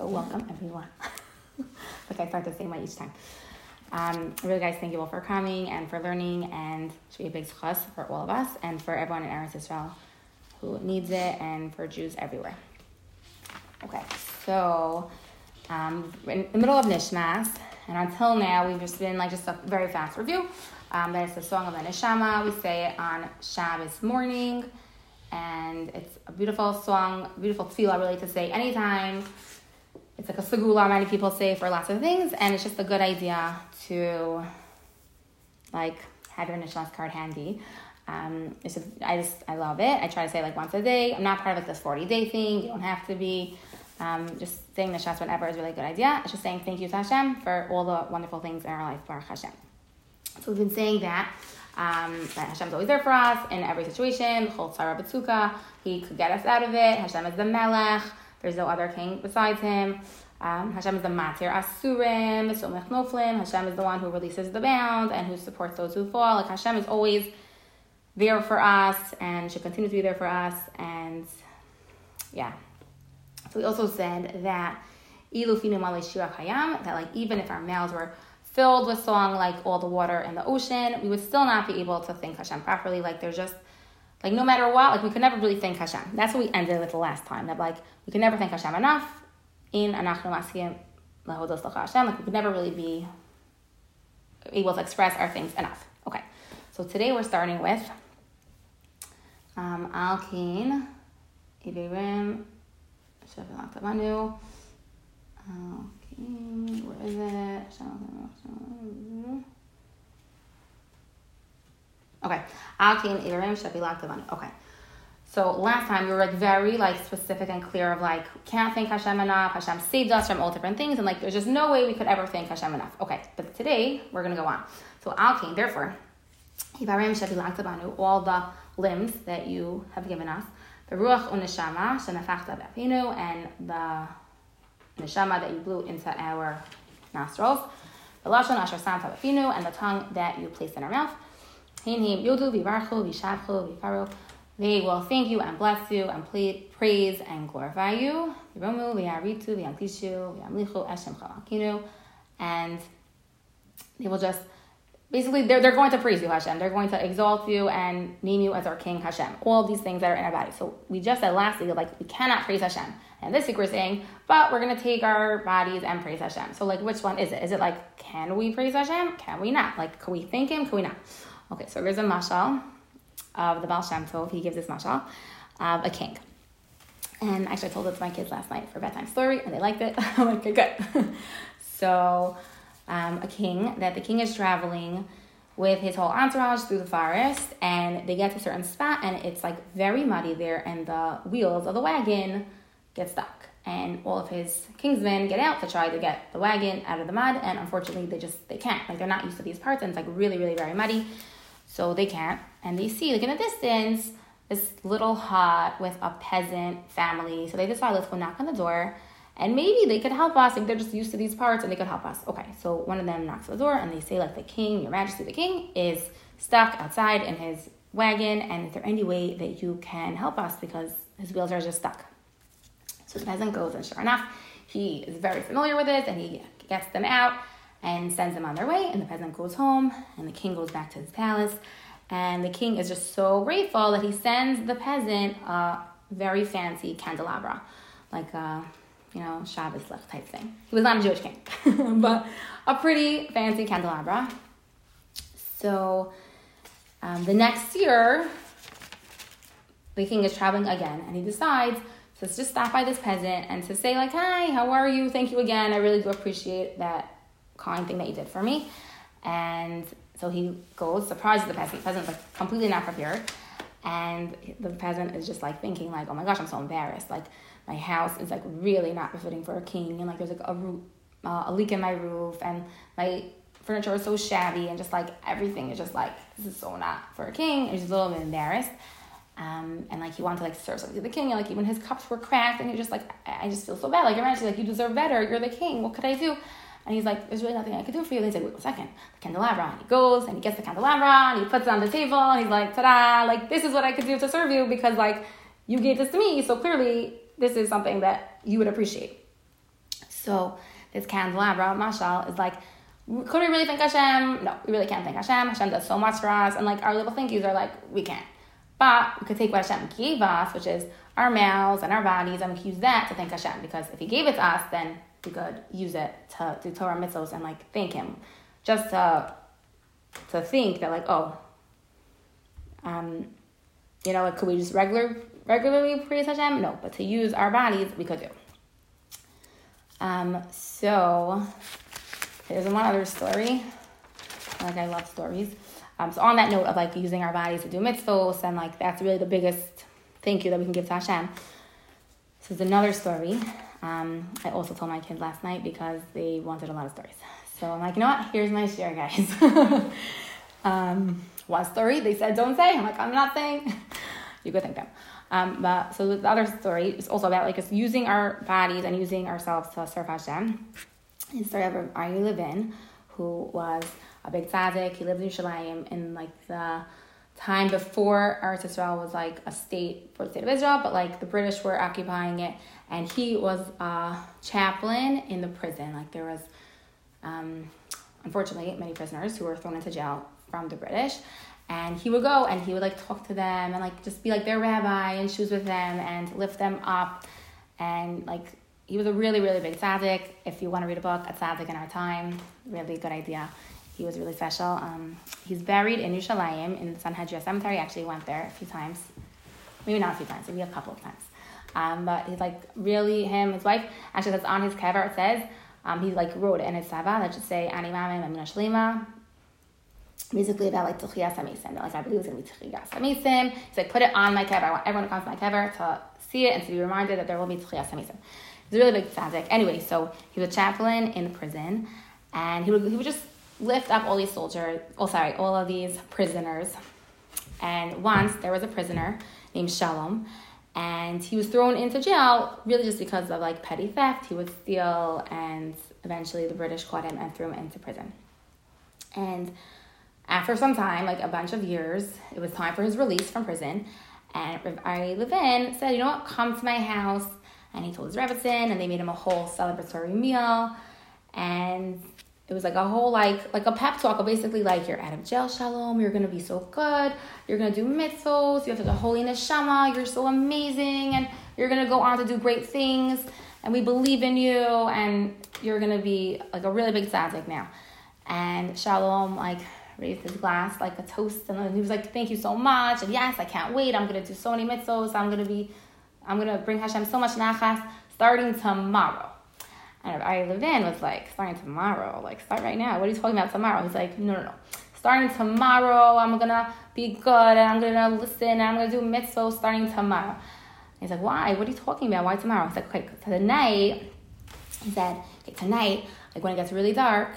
So welcome everyone. like I start the same way each time. Um, really, guys, thank you all for coming and for learning, and it should be a big success for all of us and for everyone in Eretz Israel who needs it, and for Jews everywhere. Okay, so um, in the middle of Nishmas, and until now, we've just been like just a very fast review. Um, it's the song of the Neshama. We say it on Shabbos morning, and it's a beautiful song, beautiful. I really to say anytime it's like a segula, many people say for lots of things, and it's just a good idea to like have your Nishmas card handy. Um, it's just, I just I love it. I try to say like once a day. I'm not part of like this 40 day thing. You don't have to be. Um, just saying Shas whenever is a really good idea. It's just saying thank you to Hashem for all the wonderful things in our life, Baruch Hashem. So we've been saying that um, that Hashem's always there for us in every situation. Chol tzara b'tzuka. He could get us out of it. Hashem is the Melech. There's no other king besides him. Um, Hashem is the matir asurim, somech noflim. Hashem is the one who releases the bound and who supports those who fall. Like Hashem is always there for us and should continue to be there for us. And yeah. So we also said that that like even if our mouths were filled with song like all the water in the ocean, we would still not be able to thank Hashem properly. Like there's just like no matter what, like we could never really thank Hashem. That's what we ended with the last time. That like we could never thank Hashem enough. In anachnu maskim lahodos Hashem. Like we could never really be able to express our things enough. Okay, so today we're starting with um, Alkin, Ibirim, Tabanu. Okay, where is it? Okay. Akin Irim Shabilak Okay. So last time we were like very like specific and clear of like can't thank Hashem enough. Hashem saved us from all different things, and like there's just no way we could ever thank Hashem enough. Okay, but today we're gonna go on. So Alkin, therefore, Ibarim Shabilak all the limbs that you have given us, the Ruach Unishama Shanafachta Bapinu, and the neshama that you blew into our nostrils, the lashon asher samta b'finu, and the tongue that you placed in our mouth. Yodu. They will thank you and bless you and praise and glorify you. Eshem and they will just basically they're, they're going to praise you hashem they're going to exalt you and name you as our king hashem all these things that are in our body so we just said lastly like we cannot praise hashem and this week we're saying, but we're gonna take our bodies and praise Hashem. So like, which one is it? Is it like, can we praise Hashem? Can we not? Like, can we thank Him? Can we not? Okay, so here's a mashal of the Baal Shem Tov. He gives this mashal of a king. And actually, I told it to my kids last night for bedtime story, and they liked it. I'm like, okay, good. so, um, a king that the king is traveling with his whole entourage through the forest, and they get to a certain spot, and it's like very muddy there, and the wheels of the wagon get stuck. And all of his kingsmen get out to try to get the wagon out of the mud, and unfortunately, they just they can't. Like they're not used to these parts, and it's like really, really, very muddy, so they can't. And they see like in the distance this little hut with a peasant family. So they decide let's go knock on the door, and maybe they could help us. Like they're just used to these parts, and they could help us. Okay, so one of them knocks on the door, and they say like the king, your Majesty, the king is stuck outside in his wagon, and is there any way that you can help us because his wheels are just stuck? So the peasant goes, and sure enough, he is very familiar with this and he gets them out and sends them on their way. And the peasant goes home, and the king goes back to his palace. And the king is just so grateful that he sends the peasant a very fancy candelabra, like a you know Shabbos type thing. He was not a Jewish king, but a pretty fancy candelabra. So um, the next year, the king is traveling again, and he decides it's just stop by this peasant and to say like, hi, how are you? Thank you again. I really do appreciate that kind thing that you did for me. And so he goes, surprises the peasant. The peasant's like completely not prepared. And the peasant is just like thinking like, oh my gosh, I'm so embarrassed. Like my house is like really not befitting for a king. And like there's like a, roof, uh, a leak in my roof and my furniture is so shabby and just like everything is just like, this is so not for a king. And he's a little bit embarrassed. Um, and like he wanted to like serve something to the king, and like even his cups were cracked, and he just like I just feel so bad. Like imagine like you deserve better. You're the king. What could I do? And he's like, there's really nothing I can do for you. And he's like, wait a second, the candelabra. And he goes and he gets the candelabra and he puts it on the table. And he's like, ta-da! Like this is what I could do to serve you because like you gave this to me, so clearly this is something that you would appreciate. So this candelabra, mashal, is like, could we really thank Hashem? No, we really can't thank Hashem. Hashem does so much for us, and like our little thank yous are like, we can't. But we could take what Hashem gave us, which is our mouths and our bodies, and we can use that to thank Hashem. Because if He gave it to us, then we could use it to do Torah mitzvos and like thank Him. Just to to think that like, oh, um, you know, like could we just regular regularly praise Hashem? No, but to use our bodies, we could do. Um, so there's one other story. Like I love stories. Um, so on that note of like using our bodies to do mitzvos and like that's really the biggest thank you that we can give to Hashem. This is another story. Um, I also told my kids last night because they wanted a lot of stories. So I'm like, you know what? Here's my share, guys. um, one story they said don't say. I'm like, I'm not saying. you could think them. Um, but so the other story is also about like us using our bodies and using ourselves to serve Hashem. The story of Ari Levin, who was a big tzaddik. He lived in Yerushalayim in like the time before Eretz Israel was like a state for the state of Israel, but like the British were occupying it, and he was a chaplain in the prison. Like there was, um, unfortunately, many prisoners who were thrown into jail from the British, and he would go and he would like talk to them and like just be like their rabbi and shoes with them and lift them up, and like he was a really really big tzaddik. If you want to read a book, a tzaddik in our time, really good idea. He was really special. Um, he's buried in Yerushalayim in the Sanhedria Cemetery. Actually, went there a few times. Maybe not a few times, maybe a couple of times. Um, but he's like really him, his wife. Actually, that's on his cover. It says um, he like wrote it in his saba that should say Ani Mamim Amina Shlima. Basically about like Tuchiyas Hamisim. Like I believe it's gonna be Tuchiyas Hamisim. He's like put it on my cover. I want everyone to come to my cover to see it and to be reminded that there will be Tuchiyas Hamisim. He's a really big tzaddik. Anyway, so he was a chaplain in prison, and he would he would just lift up all these soldiers, oh sorry, all of these prisoners. And once there was a prisoner named Shalom, and he was thrown into jail really just because of like petty theft. He would steal, and eventually the British caught him and threw him into prison. And after some time, like a bunch of years, it was time for his release from prison. And Ari Levin said, you know what, come to my house. And he told his Rebbitzin, and they made him a whole celebratory meal. And it was like a whole like like a pep talk of basically like you're out of jail shalom you're gonna be so good you're gonna do mitzvos you have the holy neshama you're so amazing and you're gonna go on to do great things and we believe in you and you're gonna be like a really big tzaddik now. And shalom like raised his glass like a toast and he was like thank you so much and yes i can't wait i'm gonna do so many mitzvos i'm gonna be i'm gonna bring hashem so much nachas starting tomorrow and Ari Levin was like, starting tomorrow, like start right now. What are you talking about tomorrow? He's like, no, no, no. Starting tomorrow, I'm gonna be good and I'm gonna listen and I'm gonna do mitzvah starting tomorrow. He's like, why? What are you talking about? Why tomorrow? He's like, okay, tonight, he said, okay, tonight, like when it gets really dark,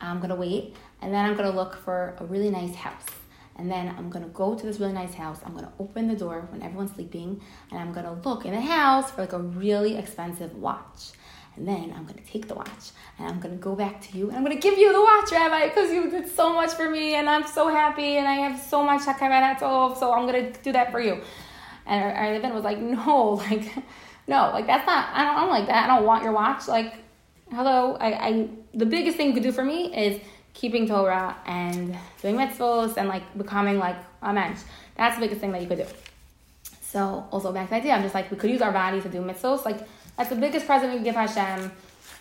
I'm gonna wait and then I'm gonna look for a really nice house. And then I'm gonna go to this really nice house. I'm gonna open the door when everyone's sleeping, and I'm gonna look in the house for like a really expensive watch. And then I'm going to take the watch and I'm going to go back to you and I'm going to give you the watch, Rabbi, because you did so much for me and I'm so happy and I have so much hakarat so I'm going to do that for you. And Ari Levin was like, no, like, no, like that's not, I don't, I don't like that. I don't want your watch. Like, hello, I, I, the biggest thing you could do for me is keeping Torah and doing mitzvahs and like becoming like a mensch. That's the biggest thing that you could do. So also back to the idea, I'm just like, we could use our bodies to do mitzvahs. Like, that's the biggest present we can give Hashem.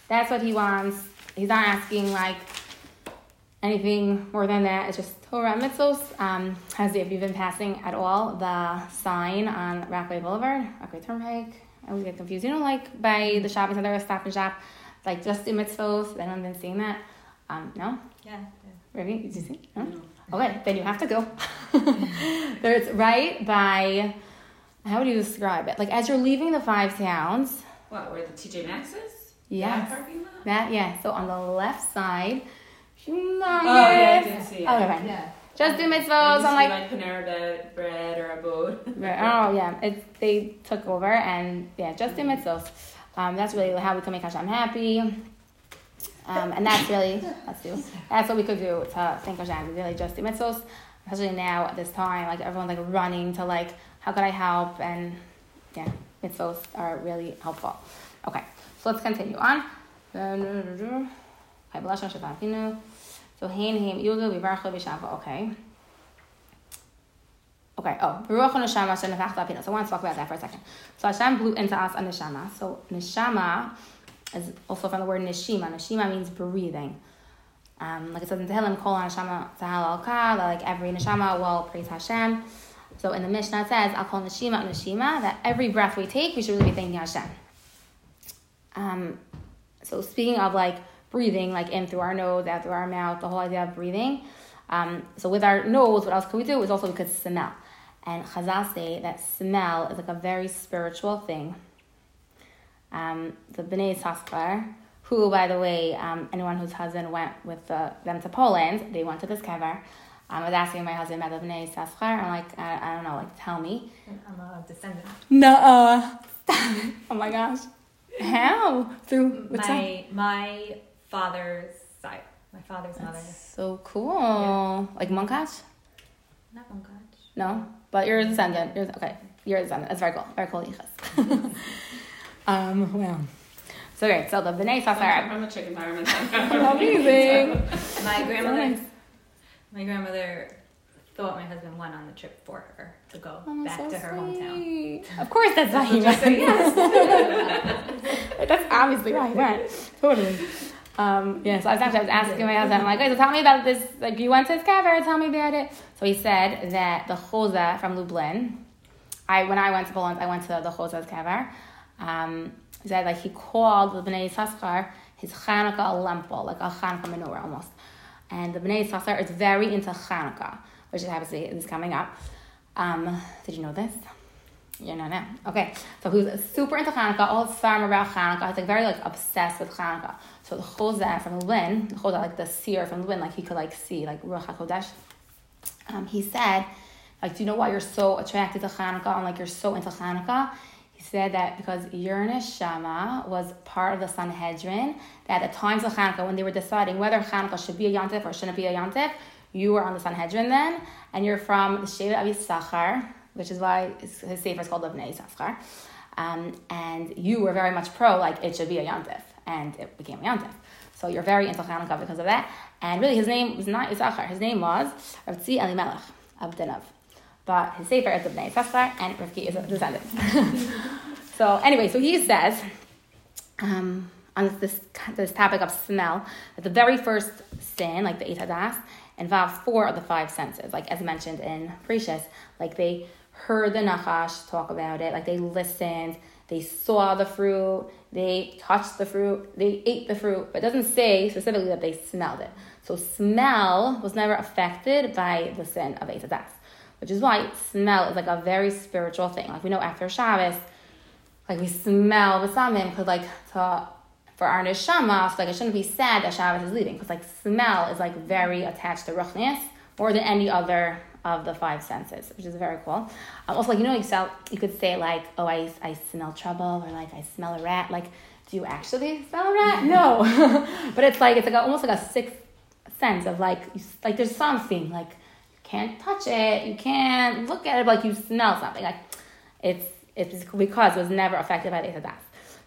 That's what He wants. He's not asking like anything more than that. It's just Torah mitzvos. Um, as if you've been passing at all the sign on Rockaway Boulevard, Rockaway Turnpike. I always get confused. You know, like by the shopping center, Stop and Shop, like just do mitzvos. Anyone been seeing that? Um, no. Yeah. Really? Did you see? No? no. Okay, then you have to go. There's right by. How would you describe it? Like as you're leaving the five towns, what, where the TJ Maxx is? Yes. That parking lot? That, yeah. So on the left side. Oh, yeah, I didn't see it. Okay, fine. Yeah. Just do mitzvahs on like, like Panera bread or a boat. oh yeah, it's they took over and yeah, just do mitzvahs. Um, that's really how we can make Hashem happy. Um, and that's really let's do that's what we could do to thank Hashem. Really just do mitzvahs, especially now at this time, like everyone's like running to like how could I help and yeah mitzvos are really helpful. Okay, so let's continue on. So Hain Haim Yugu Vivarcho Vishamcha. Okay. Okay, oh, Baruch Neshama Hashem Nefach Lapina. So I want to talk about that for a second. So Hashem blew into us a Neshama. So Neshama is also from the word Neshima. Neshima means breathing. Um, like it says in Tehillim, Kol Neshama Tahal Al like every Neshama will praise Hashem. So in the Mishnah it says, I'll call Neshima Neshima, that every breath we take, we should really be thanking Hashem. Um, so speaking of like breathing, like in through our nose, out through our mouth, the whole idea of breathing. Um, so with our nose, what else can we do? Is also we could smell. And Chazal say that smell is like a very spiritual thing. Um, the Bnei Yisachar, who, by the way, um, anyone whose husband went with the, them to Poland, they went to this kever. Um, I was asking my husband about the Bnei Yisachar. I'm like, I, I don't know, like, tell me. I'm a descendant. No, oh my gosh. How? Through what's my my father's side, my father's mother. So cool. Like Munkash? Not Munkach. No, but you're a descendant. You're okay. You're a descendant. That's very cool. Very cool. Yichus. um. Well. So great. So the Bnei I'm Sasar. from a chicken environment. Amazing. My grandmother. Nice. My grandmother thought my husband went on the trip for her to go Oh, back so to her hometown. Of course, that's why he Just say went. yes. That's obviously why he went. Totally. Um, yeah, so I was actually I was asking my husband, I'm like, "Hey, so tell me about this. Like, you went to this kever, tell me about it. So he said that the Choza from Lublin, I when I went to Poland, I went to the Choza's kever. Um, he said like he called the Bnei Yisachar his Hanukkah lempo, like a Hanukkah menorah almost. And the Bnei Yisachar is very into Hanukkah, which is obviously is coming up. Um, did you know this? You know now. Okay, so who's super into Hanukkah, all his farm about Hanukkah. He's like very like obsessed with Hanukkah. So the Chozeh from Lublin, the Chozeh, like the seer from Lublin, like he could like see like Ruach HaKodesh. Um, he said, like, do you know why you're so attracted to Hanukkah and like you're so into Hanukkah? He said that because your neshama was part of the Sanhedrin, that at times of Hanukkah, when they were deciding whether Hanukkah should be a yontif or shouldn't be a yontif, you were on the Sanhedrin then, and you're from the Sheva of Yisachar, which is why his, his sefer is called Levnei Yisachar. Um, and you were very much pro, like, it should be a yontif, and it became a yontif. So you're very into Hanukkah because of that. And really, his name was not Yisachar. His name was Rav Tzvi Elimelech of Dinov. But his sefer is the Bnei Yisachar, and Rivki is a descendant. so anyway, so he says, um, on this, this topic of smell, that the very first sin, like the Eitz Hadaas, involves four of the five senses, like as mentioned in Bereishis. Like they heard the Nachash talk about it, like they listened, they saw the fruit, they touched the fruit, they ate the fruit, but doesn't say specifically that they smelled it. So smell was never affected by the sin of Eitz Hadaas, which is why smell is like a very spiritual thing. Like we know after Shabbos, like we smell the samim because like to for our neshama, so like it shouldn't be sad that Shabbos is leaving because like smell is like very attached to ruchnius more than any other of the five senses, which is very cool. Um, also, like you know, you sell, you could say like, oh, I I smell trouble or like I smell a rat. Like, do you actually smell a rat? No, but it's like it's like a, almost like a sixth sense of like you, like there's something like can't touch it, you can't look at it, but like you smell something. Like it's it's because it was never affected by the Eitz Hadaas.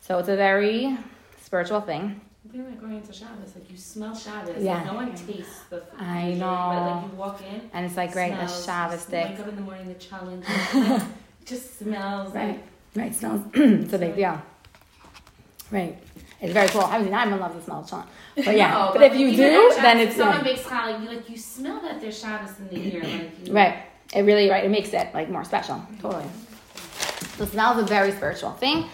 So it's a very spiritual thing. I like going into Shabbos, like you smell Shabbos. Yeah. Like, no one tastes the food. I know. But like you walk in, And it's like great, the Shabbos stick. Wake up in the morning, the challenge. like, just smells Right. like Right, smells. it's a big deal. Right. It's very cool. Obviously, not everyone loves the smell of. But yeah, No, but if you do, then it's someone makes challah, you like you smell that there's Shabbos in the air. Like you, right. It really right. It makes it like more special. Totally. So smell is a very spiritual thing.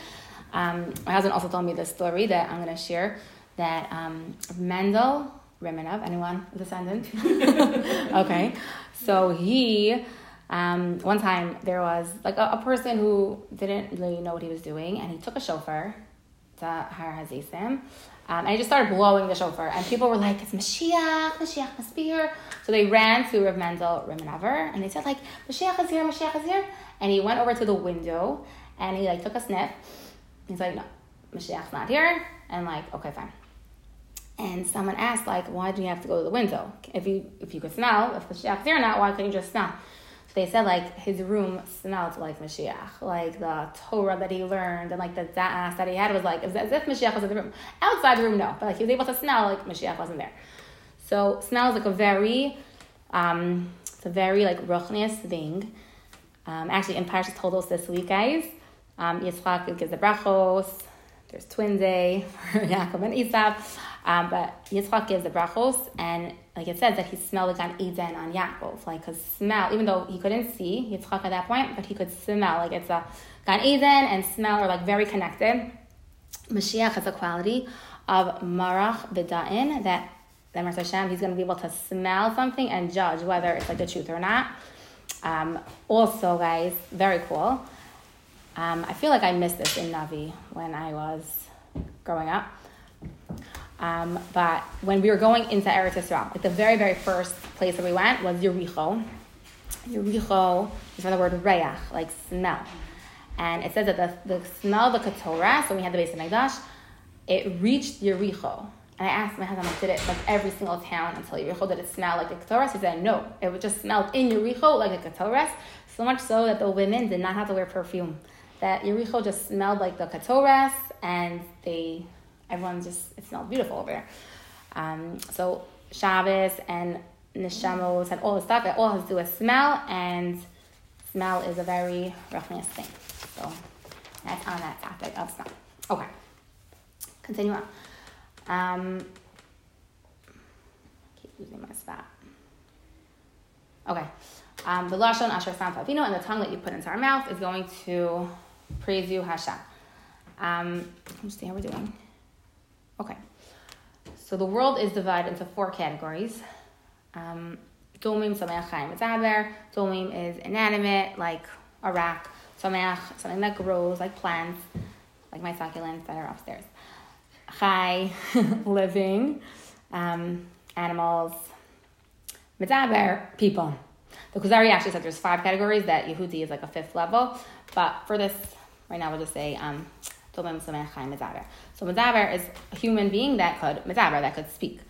Um, my husband also told me this story that I'm going to share. That um, Mendel Rimanov, anyone descendant? okay, so he um, one time there was like a, a person who didn't really know what he was doing, and he took a shofar Har Hazisim. Um, and he just started blowing the shofar, and people were like, "It's Mashiach, Mashiach must be here." So they ran to Rav Mendel Rimanover, and they said like, "Mashiach is here, Mashiach is here." And he went over to the window, and he like took a sniff. He's like, "No, Mashiach's not here." And like, okay, fine. And someone asked like, "Why do you have to go to the window? If you if you could smell, if Mashiach's here or not, why couldn't you just smell?" They said like his room smelled like Mashiach, like the Torah that he learned and like the da'as that he had was like as if Mashiach was in the room. Outside the room, no, but like he was able to smell like Mashiach wasn't there. So smell is like a very, um, it's a very like ruchnius thing. Um, actually, in Parshas Toldos this week, guys, um, Yitzchak gives the brachos. There's twin day for Yaakov and Esav. Um, but Yitzchak gives the brachos, and like it says that he smelled the Gan Eden on Yaakov. Like, cause smell, even though he couldn't see Yitzchak at that point, but he could smell. Like, it's a Gan Eden and smell are like very connected. Mashiach has a quality of Marach B'da'in that then Hashem, he's going to be able to smell something and judge whether it's like the truth or not. Um, also, guys, very cool. Um, I feel like I missed this in Navi when I was growing up. Um, but when we were going into Eretz Yisrael, like the very, very first place that we went was Yericho. Yericho is from the word reach, like smell. And it says that the, the smell of the Ketorah, so we had the base of Megdash, it reached Yericho. And I asked my husband, like, did it like every single town until Yericho, did it smell like the Ketorah? He said, no. It would just smell in Yericho like a Ketorah. So much so that the women did not have to wear perfume. That Yericho just smelled like the Ketorah, and they everyone just it smelled beautiful over there. Um, so Shabbos and Neshamos and all the stuff, it all has to do with smell, and smell is a very ruchnius thing. So that's on that topic of smell. Okay, continue on. Um, keep losing my spot. Okay, um, the lashon asher sam and the tongue that you put into our mouth is going to praise you, Hashem. Um, let's see how we're doing. Okay. So the world is divided into four categories. Um, Domim, Sameach, Chaim, Medaber. Domim is inanimate, like a rock. Sameach, something that grows, like plants, like my succulents that are upstairs. Chai, living, um, animals. Medaber, people. The Kuzari actually said there's five categories that Yehudi is like a fifth level, but for this, right now we'll just say um, so Medaber is a human being that could Medaber, that could speak.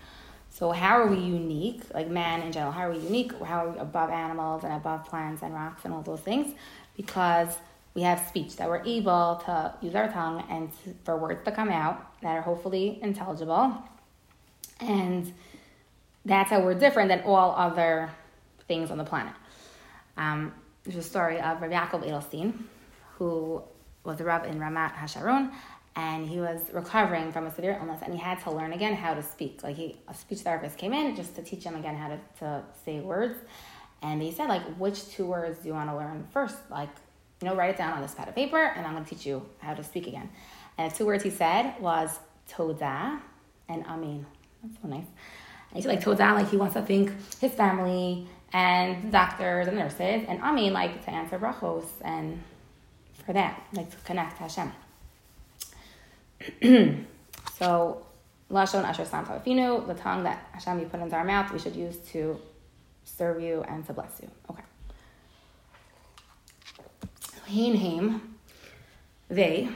So how are we unique, like man in general? How are we unique? How are we above animals and above plants and rocks and all those things? Because we have speech that we're able to use our tongue and for words to come out that are hopefully intelligible, and that's how we're different than all other things on the planet. Um, there's a story of Rabbi Yaakov Edelstein, who was a rabbi in Ramat Hasharon, and he was recovering from a severe illness, and he had to learn again how to speak. Like he, a speech therapist came in just to teach him again how to, to say words, and he said like, which two words do you want to learn first? Like, you know, write it down on this pad of paper, and I'm going to teach you how to speak again. And the two words he said was toda and amin. That's so nice. And he said like toda, like he wants to thank his family and doctors and nurses, and amin like to answer brachos and for that, like to connect to Hashem. so, Lashon Asher Sam Tavafinu, the tongue that Hashem you put into our mouth, we should use to serve you and to bless you. Okay. Hein Haim, they,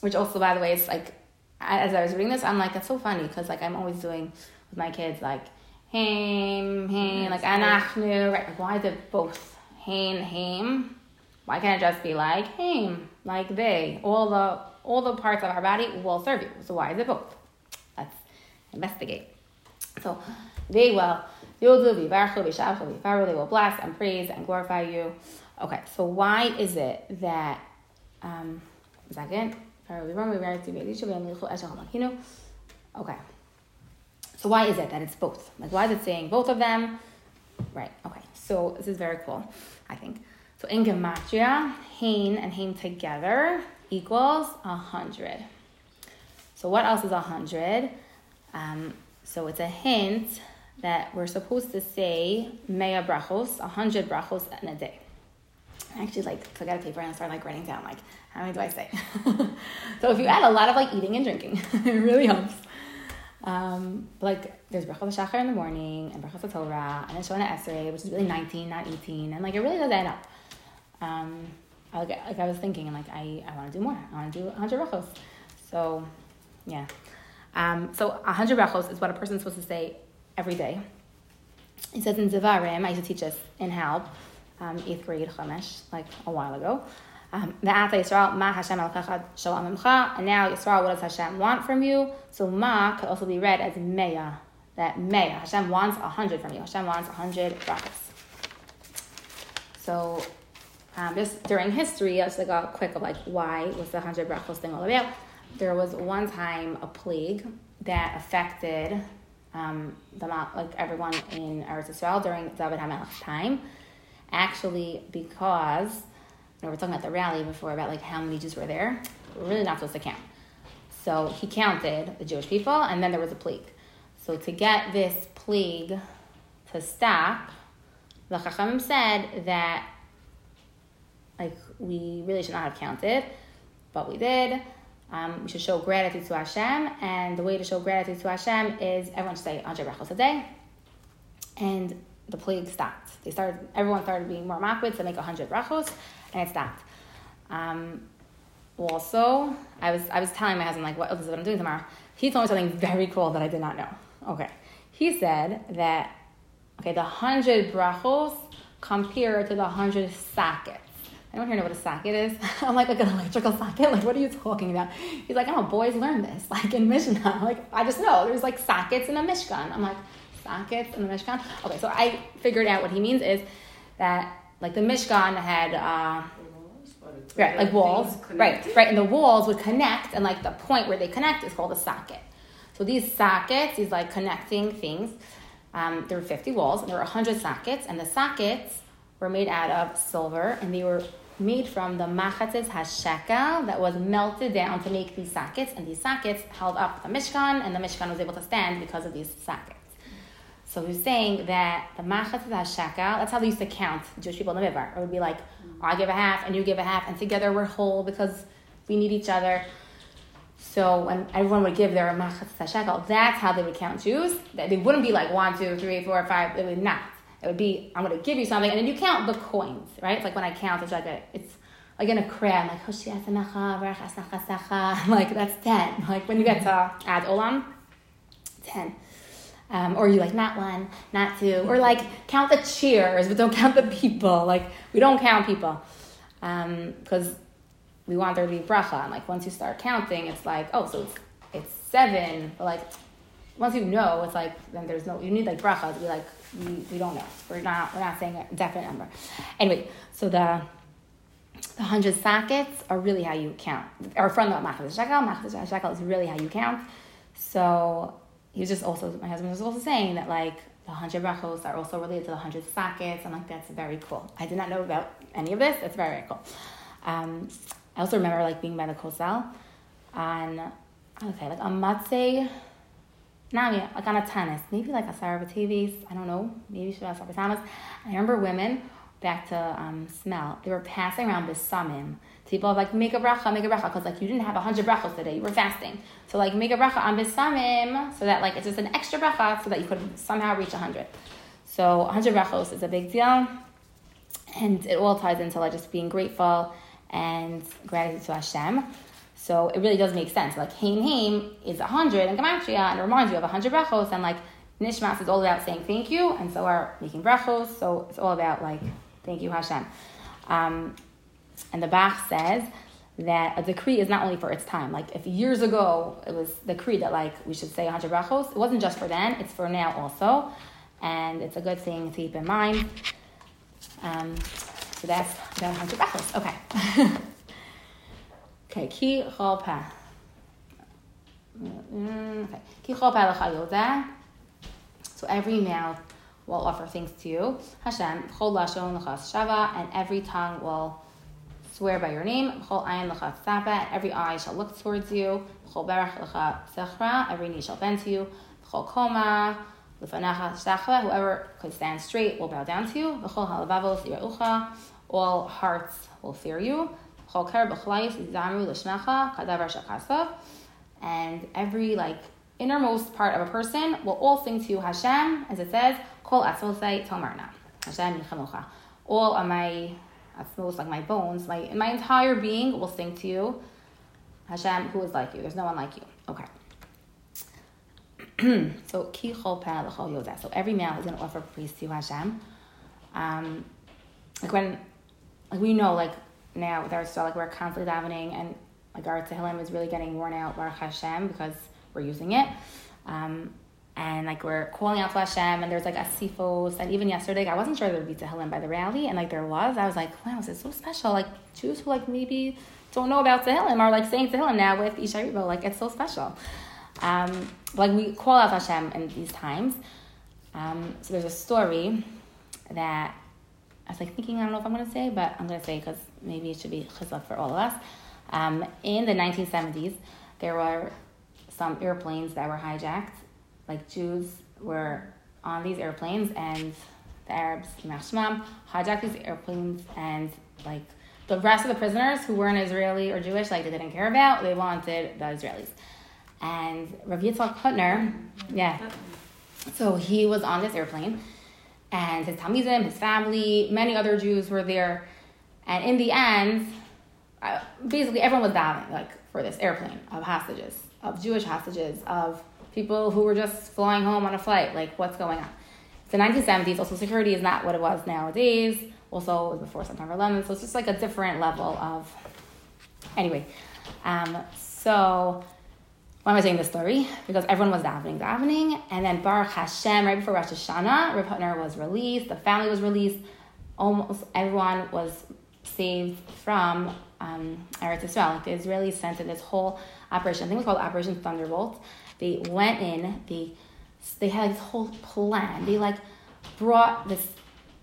which also, by the way, is like, as I was reading this, I'm like, that's so funny because like I'm always doing with my kids, like, Haim, Haim, like Anachnu, right? Why did both Hain, Haim? Why can't it just be like him, like they? All the all the parts of our body will serve you. So why is it both? Let's investigate. So they will they will be fairly will bless and praise and glorify you. Okay, so why is it that um second? Okay. So why is it that it's both? Like why is it saying both of them? Right, okay. So this is very cool, I think. So in Gematria, Hain and Hain together equals a hundred. So what else is a hundred? Um, so it's a hint that we're supposed to say mea brachos, a hundred brachos in a day. I actually like took out a paper and start like writing down like how many do I say? so if you add a lot of like eating and drinking, it really helps. Um, like there's brachos shachar in the morning and brachos Torah and then shona esrei, which is really 19, not 18, and like it really does add up um, like, like I was thinking, like I, I want to do more. I want to do 100 brachos. So, yeah. Um, so 100 brachos is what a person's supposed to say every day. It says in Devarim, I used to teach us in help, um, eighth grade Chumash, like a while ago. Um, Yisrael, ma Hashem shalom. And now Yisrael, what does Hashem want from you? So ma could also be read as meya. That meya. Hashem wants a hundred from you. Hashem wants a hundred brachos. So um, just during history, I just like a quick of like why was the hundred brachos thing all about? There was one time a plague that affected um, the like everyone in Eretz Israel during David HaMelech's time. Actually, because you know, we're talking about the rally before about like how many Jews were there. We're really not supposed to count. So he counted the Jewish people, and then there was a plague. So to get this plague to stop, the Chachamim said that like we really should not have counted, but we did. Um, we should show gratitude to Hashem, and the way to show gratitude to Hashem is everyone should say 100 brachos a day. And the plague stopped. They started. Everyone started being more makpid to make 100 brachos, and it stopped. Um, also, I was I was telling my husband like, what, is what I'm doing tomorrow. He told me something very cool that I did not know. Okay, he said that okay, the hundred brachos compare to the hundred sockets. Anyone here know what a socket is? I'm like, like an electrical socket? Like, what are you talking about? He's like, I oh, boys learn this, like in Mishnah. Like, I just know there's like sockets in a Mishkan. I'm like, sockets in the Mishkan? Okay, so I figured out what he means is that like the Mishkan had uh, right like walls, right, right, and the walls would connect, and like the point where they connect is called a socket. So these sockets, these like connecting things, um, there were 50 walls, and there were 100 sockets, and the sockets were made out of silver, and they were made from the machatzes hashekel that was melted down to make these sockets, and these sockets held up the Mishkan, and the Mishkan was able to stand because of these sockets. So he's saying that the machatzes hashekel, that's how they used to count Jewish people in the Midbar. It would be like, I give a half, and you give a half, and together we're whole because we need each other. So when everyone would give their machatzes hashekel, that's how they would count Jews. That they wouldn't be like one, two, three, four, five. It would not. It would be, I'm to give you something, and then you count the coins, right? It's like when I count, it's like a, it's like in a crowd, like like that's ten. Like when you get to add olam, ten. Um, or you like not one, not two, or like count the cheers, but don't count the people. Like we don't count people because um, we want there to be bracha. And like once you start counting, it's like oh, so it's it's seven. But like once you know, it's like then there's no you need like bracha to be like we, we don't know. We're not we're not saying a definite number. Anyway, so the the hundred sockets are really how you count. Or from the machaz shekel, machaz shekel is really how you count. So he was just also my husband was also saying that like the hundred brachos are also related to the hundred sockets, and like that's very cool. I did not know about any of this. It's very, cool. Um, I also remember like being by the Kosel on okay like on Matzeh Nami, like on a taanis, maybe like a Sarah Sarabatavis, I don't know, maybe she was Sarabatamas. I remember women, back to um, smell, they were passing around bisamim. People like, make a bracha, make a bracha, because like you didn't have a hundred brachos today, you were fasting. So like, make a bracha on bisamim, so that like it's just an extra bracha, so that you could somehow reach a hundred. So a hundred brachos is a big deal, and it all ties into like just being grateful and gratitude to Hashem. So it really does make sense. Like Haim Haim is 100 and Gematria and it reminds you of 100 brachos and like Nishmas is all about saying thank you and so are making brachos. So it's all about like thank you Hashem. Um, and the Bach says that a decree is not only for its time. Like if years ago it was the decree that like we should say 100 brachos, it wasn't just for then, it's for now also. And it's a good thing to keep in mind. Um, so that's about 100 brachos. Okay. Okay, ki chopa. Mm, okay, ki chopa So every mouth will offer things to you. Hashem, chol lashon l'chas shava, and every tongue will swear by your name. Chol ayin l'chas and every eye shall look towards you. Chol berach l'chas sechra, every knee shall bend to you. Chol koma, whoever could stand straight will bow down to you. All hearts will fear you. And every like innermost part of a person will all sing to Hashem, as it says, Kol Atzosai Tomarna. Hashem Yichamucha. All of my atzmos, like my bones, my my entire being will sing to you. Hashem, who is like you? There's no one like you. Okay. so ki chol So every male is going to offer praise to Hashem. Um, like when like we know like now with our stuff like we're constantly davening and like our Tehillim is really getting worn out Baruch Hashem because we're using it. Um, and like we're calling out to Hashem and there's like a sifos and even yesterday I wasn't sure there would be Tehillim by the rally and like there was. I was like, wow, this is so special. Like Jews who like maybe don't know about Tehillim are like saying Tehillim now with Ishay Ribo. Like it's so special. Um, like we call out to Hashem in these times. Um, so there's a story that I was like thinking, I don't know if I'm going to say, but I'm going to say because maybe it should be chizuk for all of us. Um, in the 1970s, there were some airplanes that were hijacked. Like Jews were on these airplanes, and the Arabs, Mashmam, hijacked these airplanes, and like the rest of the prisoners who weren't Israeli or Jewish, like they didn't care about, they wanted the Israelis. And Rav Yitzhak Hutner, yeah, so he was on this airplane, and his his family, many other Jews were there. And in the end, uh, basically everyone was dying like for this airplane of hostages, of Jewish hostages, of people who were just flying home on a flight. Like, what's going on? The 1970s. Also, security is not what it was nowadays. Also, it was before September 11th, so it's just like a different level of. Anyway, um, so why am I saying this story? Because everyone was davening, davening, and then Baruch Hashem, right before Rosh Hashanah, Rav Hutner was released, the family was released, almost everyone was saved from um, Eretz Israel. Like the Israelis sent in this whole operation, I think it was called Operation Thunderbolt. They went in, they they had this whole plan. They like brought this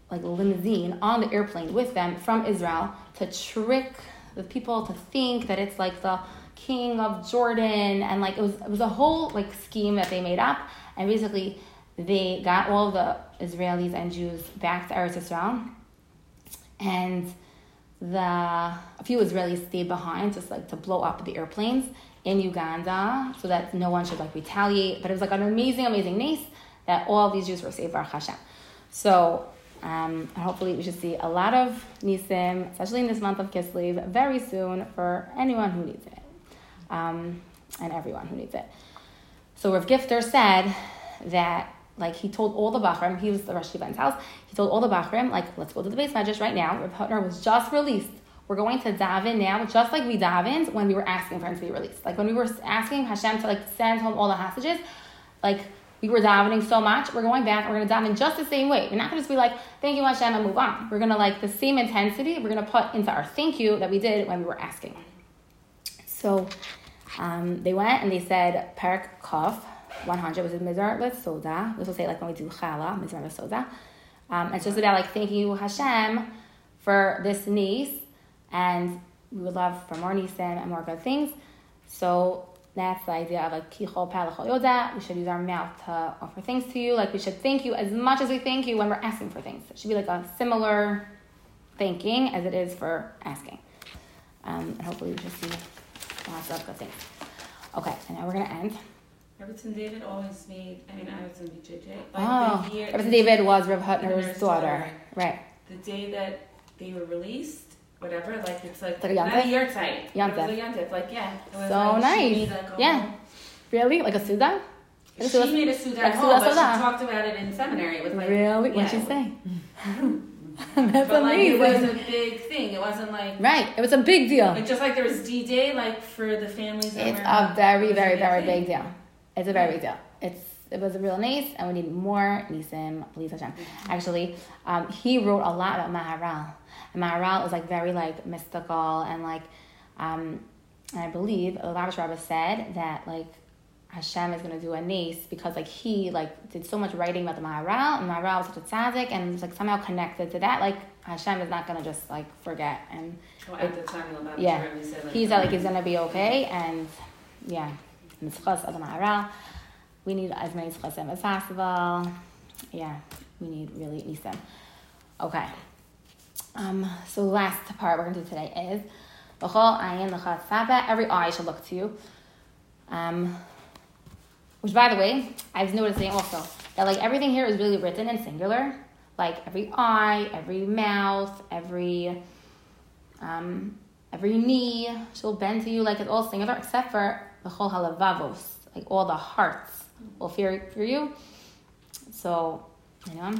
like limousine on the airplane with them from Israel to trick the people to think that it's like the king of Jordan and like it was it was a whole like scheme that they made up. And basically they got all the Israelis and Jews back to Eretz Israel and the a few Israelis stayed behind just like to blow up the airplanes in Uganda so that no one should like retaliate. But it was like an amazing amazing nace that all these Jews were saved by Hashem. So um, hopefully we should see a lot of Nisim, especially in this month of Kislev, very soon for anyone who needs it um, and everyone who needs it. So Rav Gifter said that like he told all the Bachrim, he was the Rosh Yeshiva's house, he told all the Bachrim, like, let's go to the beis medrash right now. Rav Hutner was just released. We're going to daven now, just like we davened when we were asking for him to be released. Like when we were asking Hashem to like send home all the hostages, like we were davening so much, we're going back, we're gonna daven just the same way. We're not gonna just be like, thank you Hashem and move on. We're gonna like the same intensity, we're gonna put into our thank you that we did when we were asking. So um, they went and they said Parak Kaf 100 was a Mizar with Soda. This will say like when we do Chala, Mizar with Soda. Um, it's just about like thanking you Hashem for this niece and we would love for more nisim and more good things. So that's the idea of a kichol palachol yoda. We should use our mouth to offer things to you. Like we should thank you as much as we thank you when we're asking for things. It should be like a similar thanking as it is for asking. Um, and hopefully we should see lots of good things. Okay, and now we're gonna end. Rebbetzin David always made, I mean, I was in BJJ. Like Oh, the year, Rebbetzin David was Rev Hutner's Hutner's daughter. Right. The day that they were released, whatever, like it's like, Like a not a year tight. Yontif. It was a yontif, like yeah. It was So like, nice. She made, like, Yeah. whole- Really? Like a Suda? Like a She made a suda like at Suda but Suda. she talked about it in seminary. It was like really? yeah. What'd she say? That's But like it was a big thing. It wasn't like right. It was a big deal. like just like there was D Day, like for the families. That It's were, a very, very, very big deal. It's a very big deal. It's it was a real nice, and we need more nisim. Please Hashem. Actually, um, he wrote a lot about Maharal, and Maharal is like very like mystical and like, um, and I believe the Lavish Rabbi said that like Hashem is gonna do a nace because like he like did so much writing about the Maharal, and Maharal was such a tzaddik, and was like somehow connected to that. Like Hashem is not gonna just like forget and Well, at the time, Yeah. said like he said like he's gonna be okay, and yeah, mitzchas of the Maharal. We need as many tzchasim as possible. Yeah, we need really nisim. Okay. Um. So last part we're gonna do today is l'chol ayin l'chol tzaba. Every eye should look to you. Um. Which, by the way, I was noticing also that like everything here is really written in singular. Like every eye, every mouth, every um, every knee she'll bend to you like it's all singular, except for the whole halavavos, like all the hearts will fear for you. So, you know,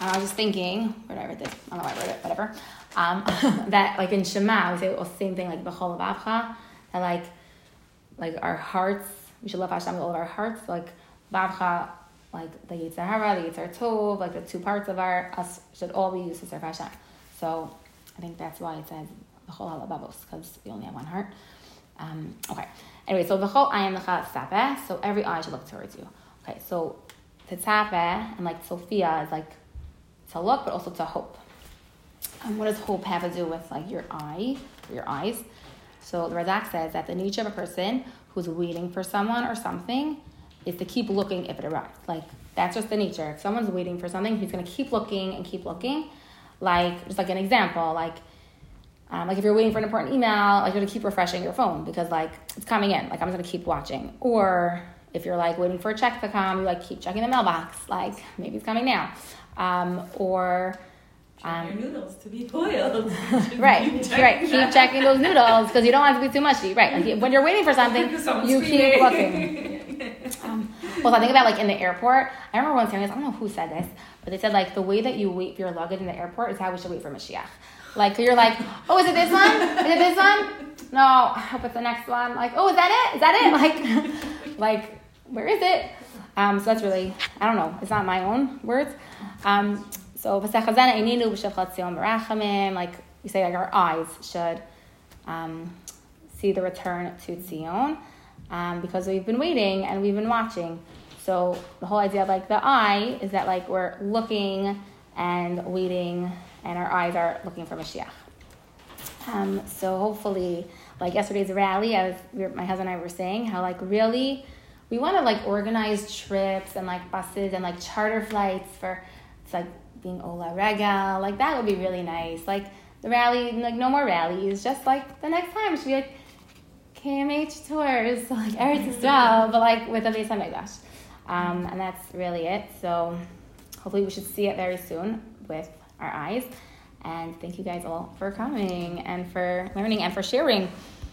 I was just thinking, where did I write this? I don't know why I wrote it, whatever. Um, that like in Shema, we say the same thing like vavcha, that like like our hearts, we should love Hashem with all of our hearts. Like vavcha, like the Yetzer Hara, the Yetzer Tov, like the two parts of our us should all be used to serve Hashem. So I think that's why it says b'chol halabavos because we only have one heart. Um, okay. Anyway, so the v'chol ayin lecha tzapeh. So every eye should look towards you. Okay. So tetzapeh and like Sophia is like to look, but also to hope. And what does hope have to do with like your eye, your eyes? So the Radak says that the nature of a person who's waiting for someone or something is to keep looking if it arrives. Like that's just the nature. If someone's waiting for something, he's gonna keep looking and keep looking. Like just like an example, like um, like if you're waiting for an important email, like you're gonna keep refreshing your phone because like it's coming in. Like I'm just gonna keep watching. Or if you're like waiting for a check to come, you like keep checking the mailbox. Like maybe it's coming now. Um, or um, your noodles to be boiled. right, right. Keep checking those noodles because you don't want to be too mushy. Right. When you're waiting for something, you keep looking. um, well, I think about like in the airport. I remember once hearing this. I don't know who said this, but they said like the way that you wait for your luggage in the airport is how we should wait for Mashiach. Like you're like, oh, is it this one? Is it this one? No, I hope it's the next one. Like, oh, is that it? Is that it? Like, like where is it? Um, so that's really, I don't know. It's not my own words. Um, so like we say, like our eyes should um, see the return to Zion um, because we've been waiting and we've been watching. So the whole idea of like the eye is that like we're looking and waiting, and our eyes are looking for Mashiach. Um, so hopefully, like yesterday's rally, I was my husband and I were saying how like really we want to like organize trips and like buses and like charter flights for it's like being Ola Rega, like that would be really nice. Like the rally, like no more rallies, just like the next time it should be like KMH tours, like Eretz Yisrael, but like with a Beis Hamikdash. Um, and that's really it. So hopefully we should see it very soon with our eyes. And thank you guys all for coming and for learning and for sharing.